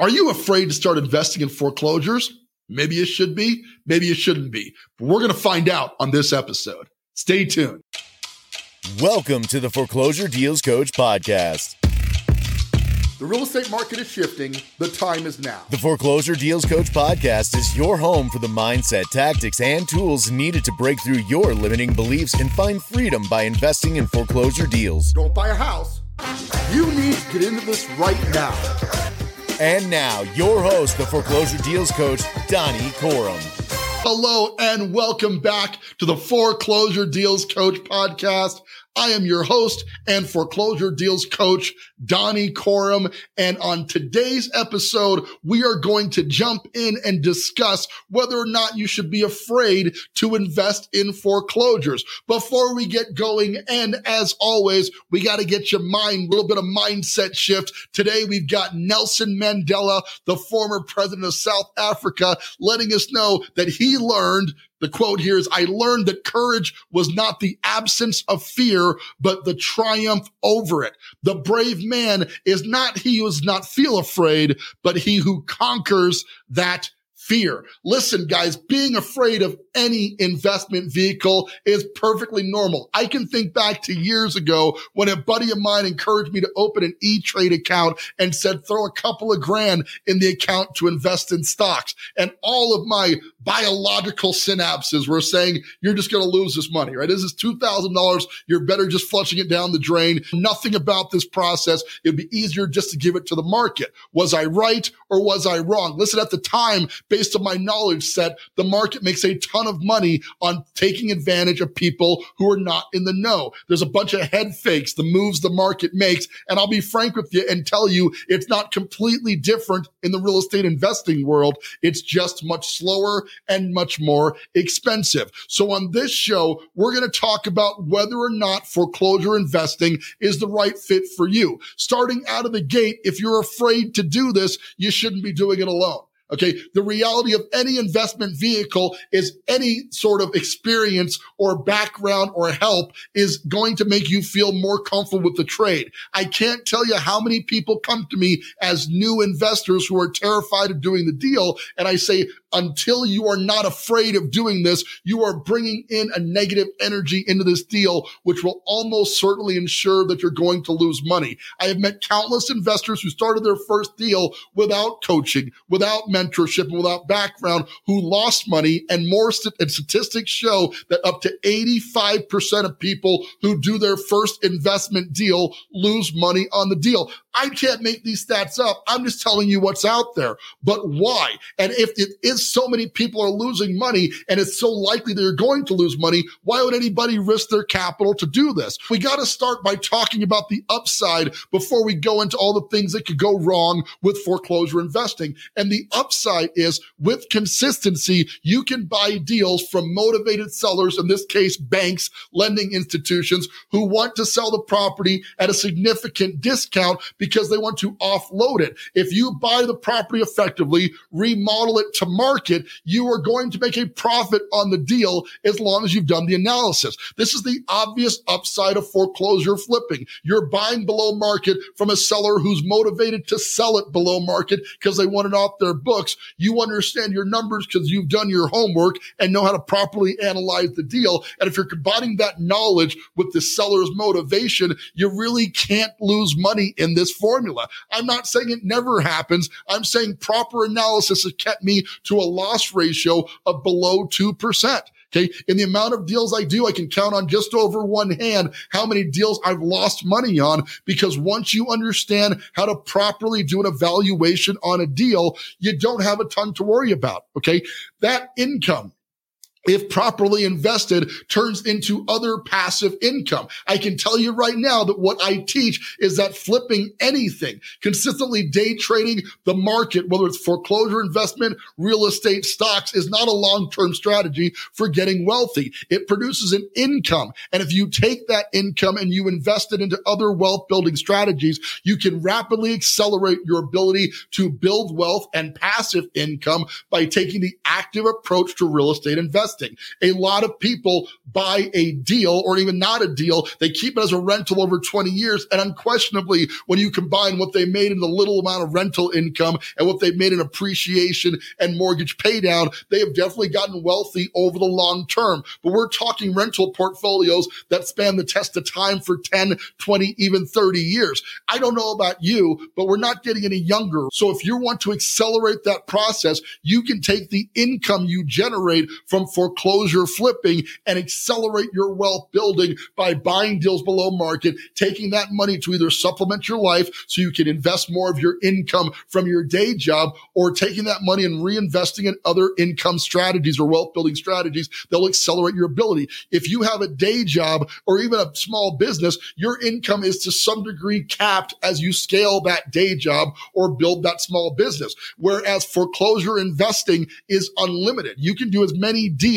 Are you afraid to start investing in foreclosures? Maybe it should be, maybe it shouldn't be. But we're going to find out on this episode. Stay tuned. Welcome to the Foreclosure Deals Coach podcast. The real estate market is shifting. The time is now. The Foreclosure Deals Coach podcast is your home for the mindset, tactics, and tools needed to break through your limiting beliefs and find freedom by investing in foreclosure deals. Don't buy a house. You need to get into this right now. And now, your host, the Foreclosure Deals Coach, Donny Coram. Hello, and welcome back to the Foreclosure Deals Coach podcast. I am your host and foreclosure deals coach, Donny Coram. And on today's episode, we are going to jump in and discuss whether or not you should be afraid to invest in foreclosures. Before we get going, and as always, we got to get your mind, a little bit of mindset shift. Today, we've got Nelson Mandela, the former president of South Africa, letting us know that he learned the quote here is, I learned that courage was not the absence of fear, but the triumph over it. The brave man is not he who does not feel afraid, but he who conquers that fear. Listen, guys, being afraid of any investment vehicle is perfectly normal. I can think back to years ago when a buddy of mine encouraged me to open an E-Trade account and said, throw a couple of grand in the account to invest in stocks. And all of my biological synapses were saying, you're just going to lose this money, right? This is $2,000. You're better just flushing it down the drain. Nothing about this process. It'd be easier just to give it to the market. Was I right or was I wrong? Listen, at the time, based on my knowledge set, the market makes a ton of money on taking advantage of people who are not in the know. There's a bunch of head fakes, the moves the market makes. And I'll be frank with you and tell you it's not completely different in the real estate investing world. It's just much slower and much more expensive. So on this show, we're going to talk about whether or not foreclosure investing is the right fit for you. Starting out of the gate, if you're afraid to do this, you shouldn't be doing it alone. Okay. The reality of any investment vehicle is any sort of experience or background or help is going to make you feel more comfortable with the trade. I can't tell you how many people come to me as new investors who are terrified of doing the deal. And I say, until you are not afraid of doing this, you are bringing in a negative energy into this deal, which will almost certainly ensure that you're going to lose money. I have met countless investors who started their first deal without coaching, without mentorship, and without background who lost money. And more st- and statistics show that up to 85% of people who do their first investment deal lose money on the deal. I can't make these stats up. I'm just telling you what's out there. But why? And if it is so many people are losing money and it's so likely they're going to lose money, why would anybody risk their capital to do this? We got to start by talking about the upside before we go into all the things that could go wrong with foreclosure investing. And the upside is with consistency, you can buy deals from motivated sellers, in this case, banks, lending institutions who want to sell the property at a significant discount because they want to offload it. If you buy the property effectively, remodel it to market, you are going to make a profit on the deal as long as you've done the analysis. This is the obvious upside of foreclosure flipping. You're buying below market from a seller who's motivated to sell it below market because they want it off their books. You understand your numbers because you've done your homework and know how to properly analyze the deal. And if you're combining that knowledge with the seller's motivation, you really can't lose money in this formula. I'm not saying it never happens. I'm saying proper analysis has kept me to a loss ratio of below 2%. Okay. In the amount of deals I do, I can count on just over one hand how many deals I've lost money on because once you understand how to properly do an evaluation on a deal, you don't have a ton to worry about. Okay. That income if properly invested, turns into other passive income. I can tell you right now that what I teach is that flipping anything, consistently day trading the market, whether it's foreclosure investment, real estate stocks is not a long-term strategy for getting wealthy. It produces an income. And if you take that income and you invest it into other wealth building strategies, you can rapidly accelerate your ability to build wealth and passive income by taking the active approach to real estate investing investing. A lot of people buy a deal or even not a deal. They keep it as a rental over 20 years. And unquestionably, when you combine what they made in the little amount of rental income and what they've made in appreciation and mortgage paydown, they have definitely gotten wealthy over the long term. But we're talking rental portfolios that span the test of time for 10, 20, even 30 years. I don't know about you, but we're not getting any younger. So if you want to accelerate that process, you can take the income you generate from foreclosure flipping and accelerate your wealth building by buying deals below market, taking that money to either supplement your life so you can invest more of your income from your day job or taking that money and reinvesting in other income strategies or wealth building strategies that will accelerate your ability. If you have a day job or even a small business, your income is to some degree capped as you scale that day job or build that small business. Whereas foreclosure investing is unlimited. You can do as many deals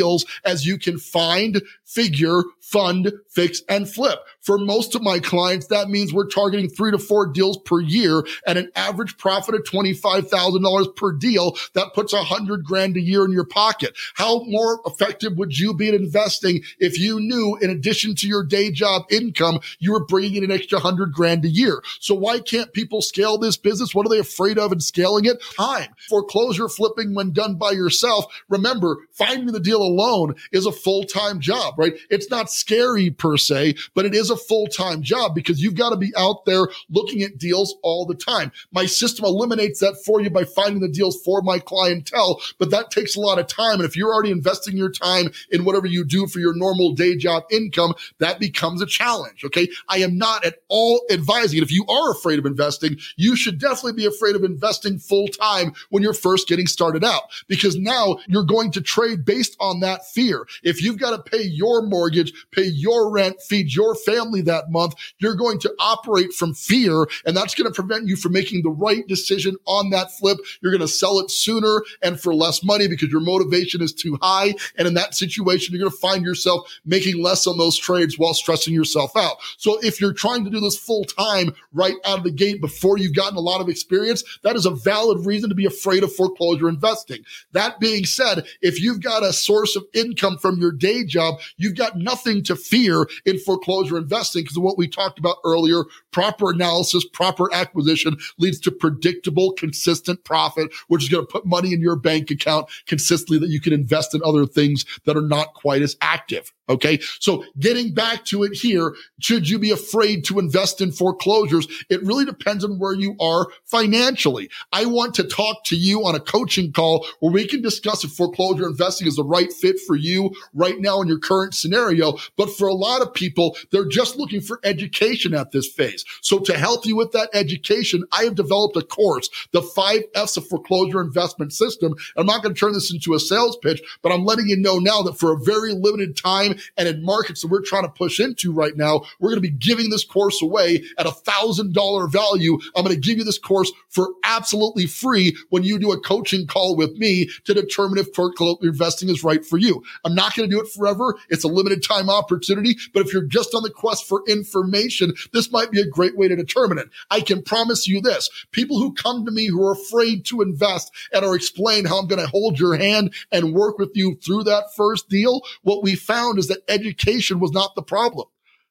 as you can find, figure, fund, fix, and flip. For most of my clients, that means we're targeting three to four deals per year at an average profit of $25,000 per deal. That puts a hundred grand a year in your pocket. How more effective would you be at investing if you knew in addition to your day job income, you were bringing in an extra hundred grand a year? So why can't people scale this business? What are they afraid of in scaling it? Time. Foreclosure flipping when done by yourself. Remember, finding the deal alone is a full-time job, right? It's not scary per se, but it is a full-time job because you've got to be out there looking at deals all the time. My system eliminates that for you by finding the deals for my clientele, but that takes a lot of time. And if you're already investing your time in whatever you do for your normal day job income, that becomes a challenge. Okay. I am not at all advising it. If you are afraid of investing, you should definitely be afraid of investing full time when you're first getting started out because now you're going to trade based on that fear. If you've got to pay your mortgage, pay your rent, feed your family that month, you're going to operate from fear and that's going to prevent you from making the right decision on that flip. You're going to sell it sooner and for less money because your motivation is too high. And in that situation, you're going to find yourself making less on those trades while stressing yourself out. So if you're trying to do this full time right out of the gate before you've gotten a lot of experience, that is a valid reason to be afraid of foreclosure investing. That being said, if you've got a source of income from your day job, you've got nothing to fear in foreclosure investing because of what we talked about earlier. Proper analysis, proper acquisition leads to predictable, consistent profit, which is going to put money in your bank account consistently that you can invest in other things that are not quite as active. Okay. So getting back to it here, should you be afraid to invest in foreclosures? It really depends on where you are financially. I want to talk to you on a coaching call where we can discuss if foreclosure investing is the right fit for you right now in your current scenario. But for a lot of people, they're just looking for education at this phase. So to help you with that education, I have developed a course, the five F's of foreclosure investment system. I'm not going to turn this into a sales pitch, but I'm letting you know now that for a very limited time, and in markets that we're trying to push into right now, we're going to be giving this course away at a thousand dollar value. I'm going to give you this course for absolutely free when you do a coaching call with me to determine if foreclosure investing is right for you. I'm not going to do it forever. It's a limited time opportunity, but if you're just on the quest for information, this might be a great way to determine it. I can promise you this. People who come to me who are afraid to invest and are explained how I'm going to hold your hand and work with you through that first deal, what we found is that education was not the problem.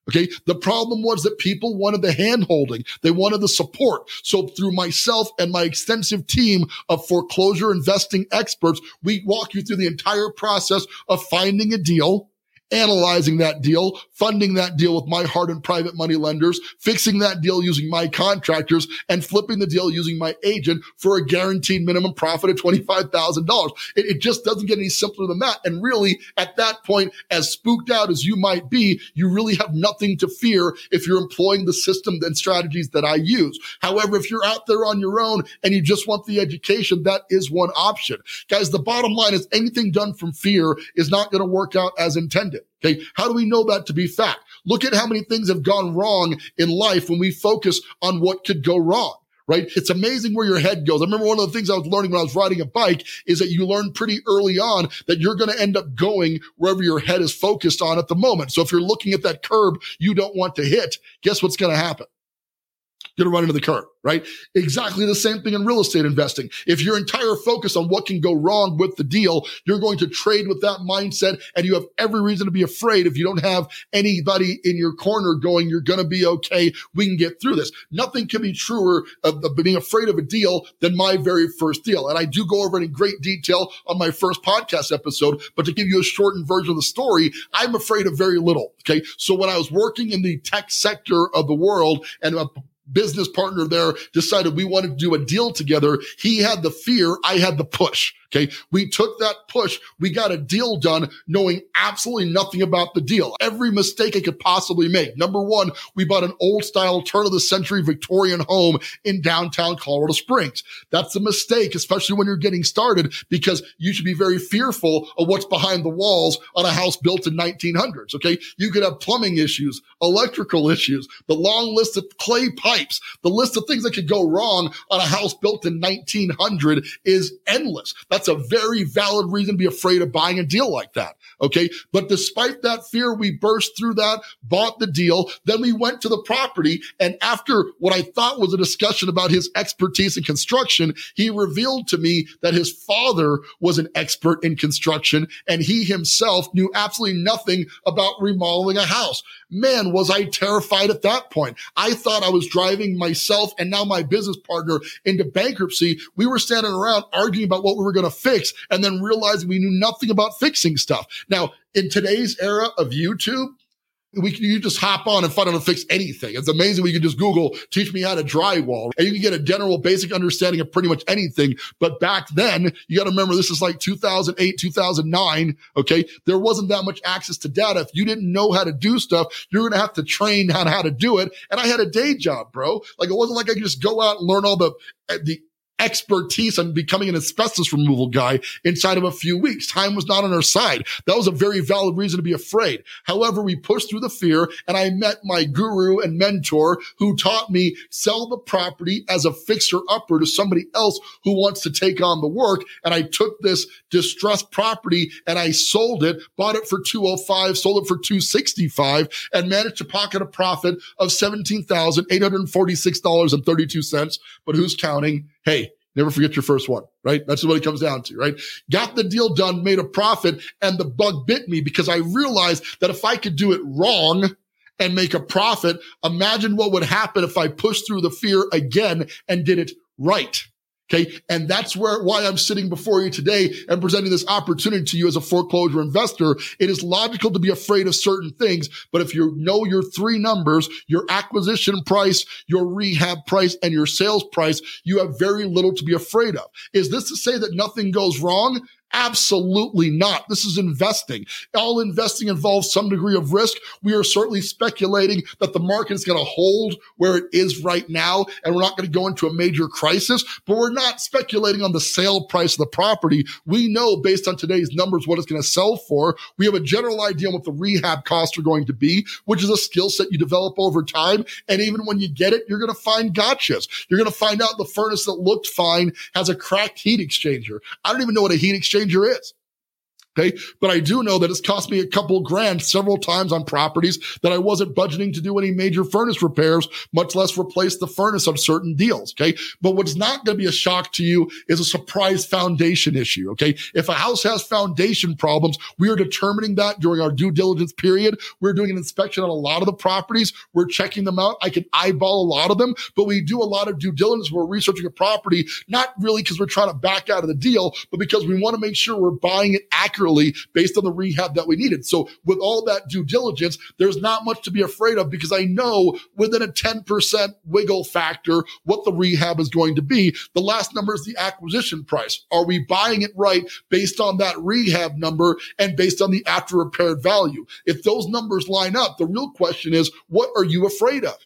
Okay. The problem was that people wanted the hand holding. They wanted the support. So through myself and my extensive team of foreclosure investing experts, we walk you through the entire process of finding a deal, analyzing that deal, funding that deal with my hard and private money lenders, fixing that deal using my contractors, and flipping the deal using my agent for a guaranteed minimum profit of $25,000. It, it just doesn't get any simpler than that. And really, at that point, as spooked out as you might be, you really have nothing to fear if you're employing the system and strategies that I use. However, if you're out there on your own and you just want the education, that is one option. Guys, the bottom line is anything done from fear is not going to work out as intended. Okay. How do we know that to be fact? Look at how many things have gone wrong in life when we focus on what could go wrong right? It's amazing where your head goes. I remember one of the things I was learning when I was riding a bike is that you learn pretty early on that you're going to end up going wherever your head is focused on at the moment. So if you're looking at that curb you don't want to hit, guess what's going to happen? Going to run into the curb, right? Exactly the same thing in real estate investing. If your entire focus on what can go wrong with the deal, you're going to trade with that mindset and you have every reason to be afraid if you don't have anybody in your corner going, you're going to be okay. We can get through this. Nothing can be truer of, of being afraid of a deal than my very first deal. And I do go over it in great detail on my first podcast episode, but to give you a shortened version of the story, I'm afraid of very little. Okay. So when I was working in the tech sector of the world and business partner there decided we wanted to do a deal together, he had the fear. I had the push. Okay. We took that push. We got a deal done knowing absolutely nothing about the deal. Every mistake I could possibly make. Number one, we bought an old style turn of the century Victorian home in downtown Colorado Springs. That's a mistake, especially when you're getting started because you should be very fearful of what's behind the walls on a house built in 1900s. Okay. You could have plumbing issues, electrical issues, the long list of clay pipes, the list of things that could go wrong on a house built in 1900 is endless. That's that's a very valid reason to be afraid of buying a deal like that. Okay. But despite that fear, we burst through that, bought the deal. Then we went to the property. And after what I thought was a discussion about his expertise in construction, he revealed to me that his father was an expert in construction and he himself knew absolutely nothing about remodeling a house. Man, was I terrified at that point. I thought I was driving myself and now my business partner into bankruptcy. We were standing around arguing about what we were going to fix and then realizing we knew nothing about fixing stuff. Now, in today's era of YouTube, we can you just hop on and find out how to fix anything. It's amazing. We can just Google, teach me how to drywall and you can get a general basic understanding of pretty much anything. But back then, you got to remember this is like 2008, 2009. Okay. There wasn't that much access to data. If you didn't know how to do stuff, you're going to have to train on how to do it. And I had a day job, bro. Like it wasn't like I could just go out and learn all the, eh, the expertise on becoming an asbestos removal guy inside of a few weeks. Time was not on our side. That was a very valid reason to be afraid. However, we pushed through the fear and I met my guru and mentor who taught me sell the property as a fixer upper to somebody else who wants to take on the work. And I took this distressed property and I sold it, bought it for 205, sold it for 265 and managed to pocket a profit of $17,846.32. But who's counting? Hey, Never forget your first one, right? That's what it comes down to, right? Got the deal done, made a profit, and the bug bit me because I realized that if I could do it wrong and make a profit, imagine what would happen if I pushed through the fear again and did it right. Okay. And that's where, why I'm sitting before you today and presenting this opportunity to you as a foreclosure investor. It is logical to be afraid of certain things, but if you know your three numbers, your acquisition price, your rehab price, and your sales price, you have very little to be afraid of. Is this to say that nothing goes wrong? Absolutely not. This is investing. All investing involves some degree of risk. We are certainly speculating that the market is going to hold where it is right now, and we're not going to go into a major crisis, but we're not speculating on the sale price of the property. We know based on today's numbers what it's going to sell for. We have a general idea on what the rehab costs are going to be, which is a skill set you develop over time. And even when you get it, you're going to find gotchas. You're going to find out the furnace that looked fine has a cracked heat exchanger. I don't even know what a heat exchanger changer is. Okay. But I do know that it's cost me a couple grand several times on properties that I wasn't budgeting to do any major furnace repairs, much less replace the furnace on certain deals. Okay. But what's not going to be a shock to you is a surprise foundation issue. Okay. If a house has foundation problems, we are determining that during our due diligence period. We're doing an inspection on a lot of the properties. We're checking them out. I can eyeball a lot of them, but we do a lot of due diligence. We're researching a property, not really because we're trying to back out of the deal, but because we want to make sure we're buying it accurately accurately based on the rehab that we needed. So with all that due diligence, there's not much to be afraid of because I know within a 10% wiggle factor what the rehab is going to be. The last number is the acquisition price. Are we buying it right based on that rehab number and based on the after repaired value? If those numbers line up, the real question is, what are you afraid of?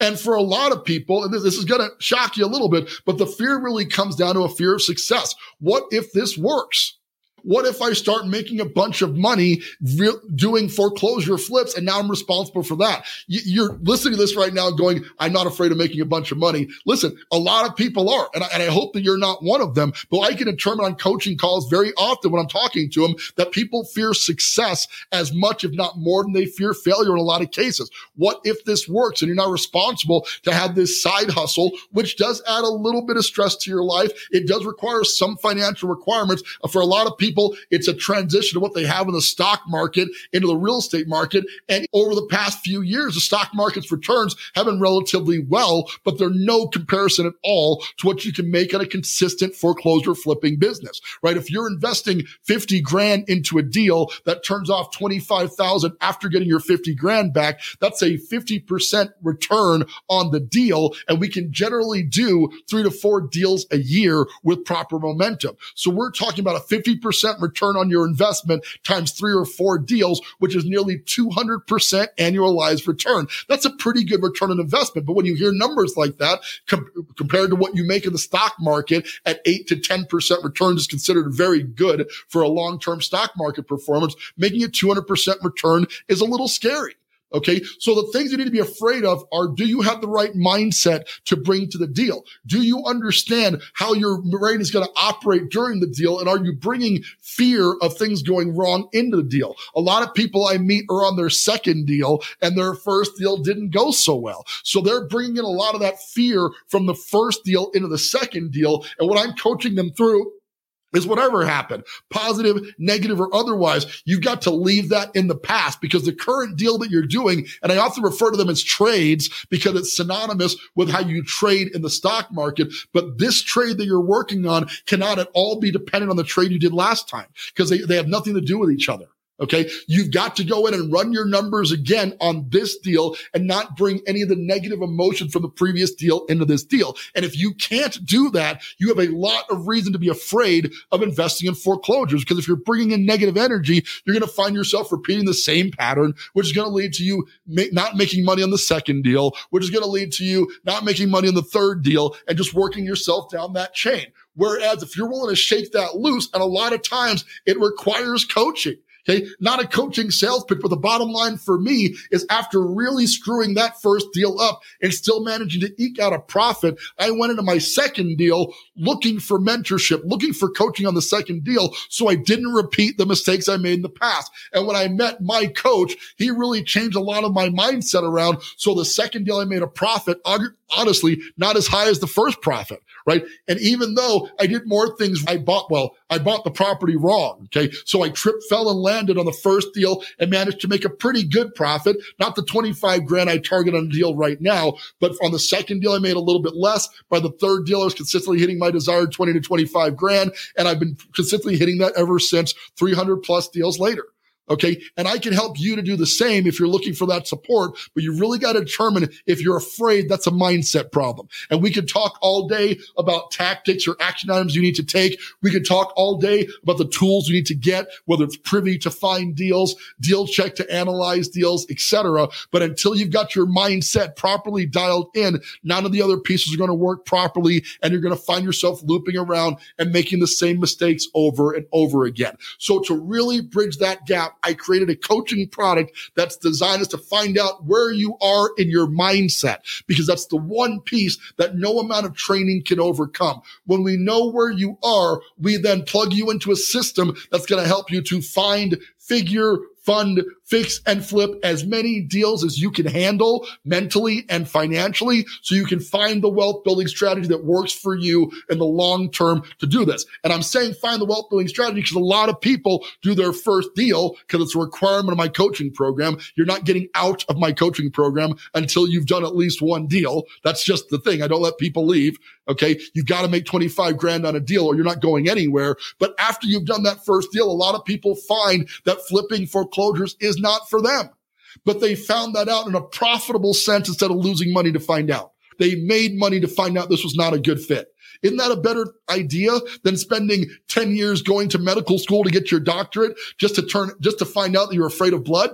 And for a lot of people, and this, this is going to shock you a little bit, but the fear really comes down to a fear of success. What if this works? What if I start making a bunch of money re- doing foreclosure flips and now I'm responsible for that? You're listening to this right now going, I'm not afraid of making a bunch of money. Listen, a lot of people are, and I, and I hope that you're not one of them, but I can determine on coaching calls very often when I'm talking to them that people fear success as much, if not more than they fear failure in a lot of cases. What if this works and you're not responsible to have this side hustle, which does add a little bit of stress to your life? It does require some financial requirements. For a lot of people, it's a transition of what they have in the stock market into the real estate market. And over the past few years, the stock market's returns have been relatively well, but they're no comparison at all to what you can make on a consistent foreclosure flipping business, right? If you're investing 50 grand into a deal that turns off 25,000 after getting your 50 grand back, that's a 50% return on the deal. And we can generally do three to four deals a year with proper momentum. So we're talking about a 50% return on your investment times three or four deals, which is nearly 200% annualized return. That's a pretty good return on investment. But when you hear numbers like that com- compared to what you make in the stock market at eight to 10% returns is considered very good for a long-term stock market performance. Making a 200% return is a little scary. Okay. So the things you need to be afraid of are, do you have the right mindset to bring to the deal? Do you understand how your brain is going to operate during the deal? And are you bringing fear of things going wrong into the deal? A lot of people I meet are on their second deal and their first deal didn't go so well. So they're bringing in a lot of that fear from the first deal into the second deal. And what I'm coaching them through is whatever happened, positive, negative, or otherwise, you've got to leave that in the past because the current deal that you're doing, and I often refer to them as trades because it's synonymous with how you trade in the stock market. But this trade that you're working on cannot at all be dependent on the trade you did last time because they, they have nothing to do with each other. Okay. You've got to go in and run your numbers again on this deal and not bring any of the negative emotion from the previous deal into this deal. And if you can't do that, you have a lot of reason to be afraid of investing in foreclosures. Because if you're bringing in negative energy, you're going to find yourself repeating the same pattern, which is going to lead to you ma- not making money on the second deal, which is going to lead to you not making money on the third deal and just working yourself down that chain. Whereas if you're willing to shake that loose, and a lot of times it requires coaching. Okay. Not a coaching sales pitch, but the bottom line for me is after really screwing that first deal up and still managing to eke out a profit, I went into my second deal looking for mentorship, looking for coaching on the second deal. So I didn't repeat the mistakes I made in the past. And when I met my coach, he really changed a lot of my mindset around. So the second deal I made a profit, honestly, not as high as the first profit, right? And even though I did more things, I bought, well, I bought the property wrong. Okay. So I tripped, fell and landed on the first deal and managed to make a pretty good profit. Not the 25 grand I target on a deal right now, but on the second deal, I made a little bit less. By the third deal, I was consistently hitting my desired 20 to 25 grand. And I've been consistently hitting that ever since 300 plus deals later. Okay. And I can help you to do the same if you're looking for that support, but you really got to determine if you're afraid that's a mindset problem. And we could talk all day about tactics or action items you need to take. We could talk all day about the tools you need to get, whether it's privy to find deals, DealCheck to analyze deals, etc. But until you've got your mindset properly dialed in, none of the other pieces are going to work properly. And you're going to find yourself looping around and making the same mistakes over and over again. So to really bridge that gap, I created a coaching product that's designed to find out where you are in your mindset because that's the one piece that no amount of training can overcome. When we know where you are, we then plug you into a system that's going to help you to find, figure, fund, fix and flip as many deals as you can handle mentally and financially so you can find the wealth building strategy that works for you in the long term to do this. And I'm saying find the wealth building strategy because a lot of people do their first deal because it's a requirement of my coaching program. You're not getting out of my coaching program until you've done at least one deal. That's just the thing. I don't let people leave. Okay. You've got to make 25 grand on a deal or you're not going anywhere. But after you've done that first deal, a lot of people find that flipping foreclosures is not for them. But they found that out in a profitable sense instead of losing money to find out. They made money to find out this was not a good fit. Isn't that a better idea than spending 10 years going to medical school to get your doctorate just to turn, just to find out that you're afraid of blood?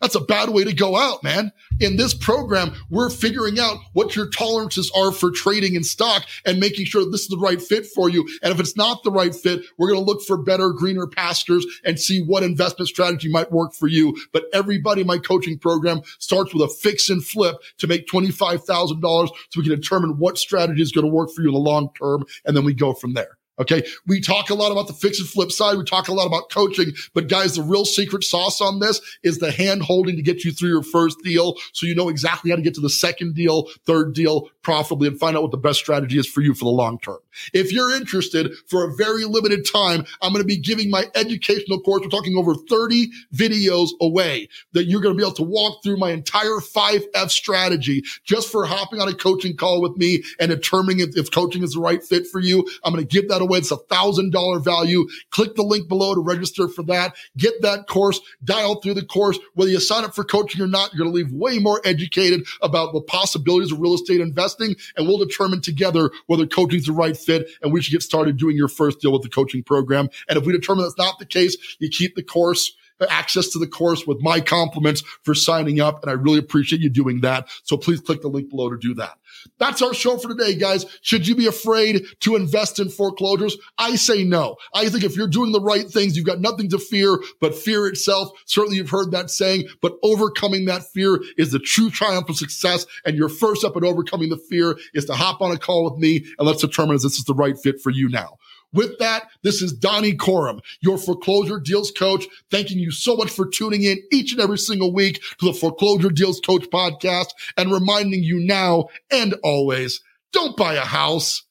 That's a bad way to go out, man. In this program, we're figuring out what your tolerances are for trading in stock and making sure this is the right fit for you. And if it's not the right fit, we're going to look for better, greener pastures and see what investment strategy might work for you. But everybody in my coaching program starts with a fix and flip to make $25,000 so we can determine what strategy is going to work for you in the long term. And then we go from there. Okay. We talk a lot about the fix and flip side. We talk a lot about coaching, but guys, the real secret sauce on this is the hand holding to get you through your first deal. So you know exactly how to get to the second deal, third deal profitably and find out what the best strategy is for you for the long term. If you're interested for a very limited time, I'm going to be giving my educational course. We're talking over 30 videos away that you're going to be able to walk through my entire 5F strategy just for hopping on a coaching call with me and determining if, if coaching is the right fit for you. I'm going to give that away. It's a thousand dollar value. Click the link below to register for that. Get that course, dial through the course. Whether you sign up for coaching or not, you're going to leave way more educated about the possibilities of real estate investing. And we'll determine together whether coaching is the right fit and we should get started doing your first deal with the coaching program. And if we determine that's not the case, you keep the course access to the course with my compliments for signing up. And I really appreciate you doing that. So please click the link below to do that. That's our show for today, guys. Should you be afraid to invest in foreclosures? I say no. I think if you're doing the right things, you've got nothing to fear but fear itself. Certainly you've heard that saying, but overcoming that fear is the true triumph of success. And your first step in overcoming the fear is to hop on a call with me and let's determine if this is the right fit for you now. With that, this is Donny Coram, your foreclosure deals coach, thanking you so much for tuning in each and every single week to the Foreclosure Deals Coach podcast and reminding you now and always don't buy a house,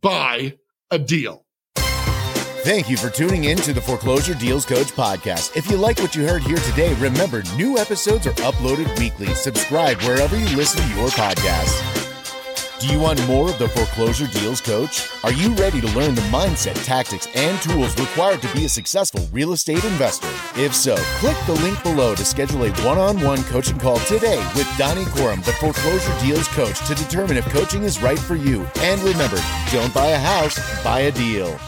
buy a deal. Thank you for tuning in to the Foreclosure Deals Coach podcast. If you like what you heard here today, remember new episodes are uploaded weekly. Subscribe wherever you listen to your podcasts. Do you want more of the Foreclosure Deals Coach? Are you ready to learn the mindset, tactics, and tools required to be a successful real estate investor? If so, click the link below to schedule a one on one coaching call today with Donny Coram, the Foreclosure Deals Coach, to determine if coaching is right for you. And remember, don't buy a house, buy a deal.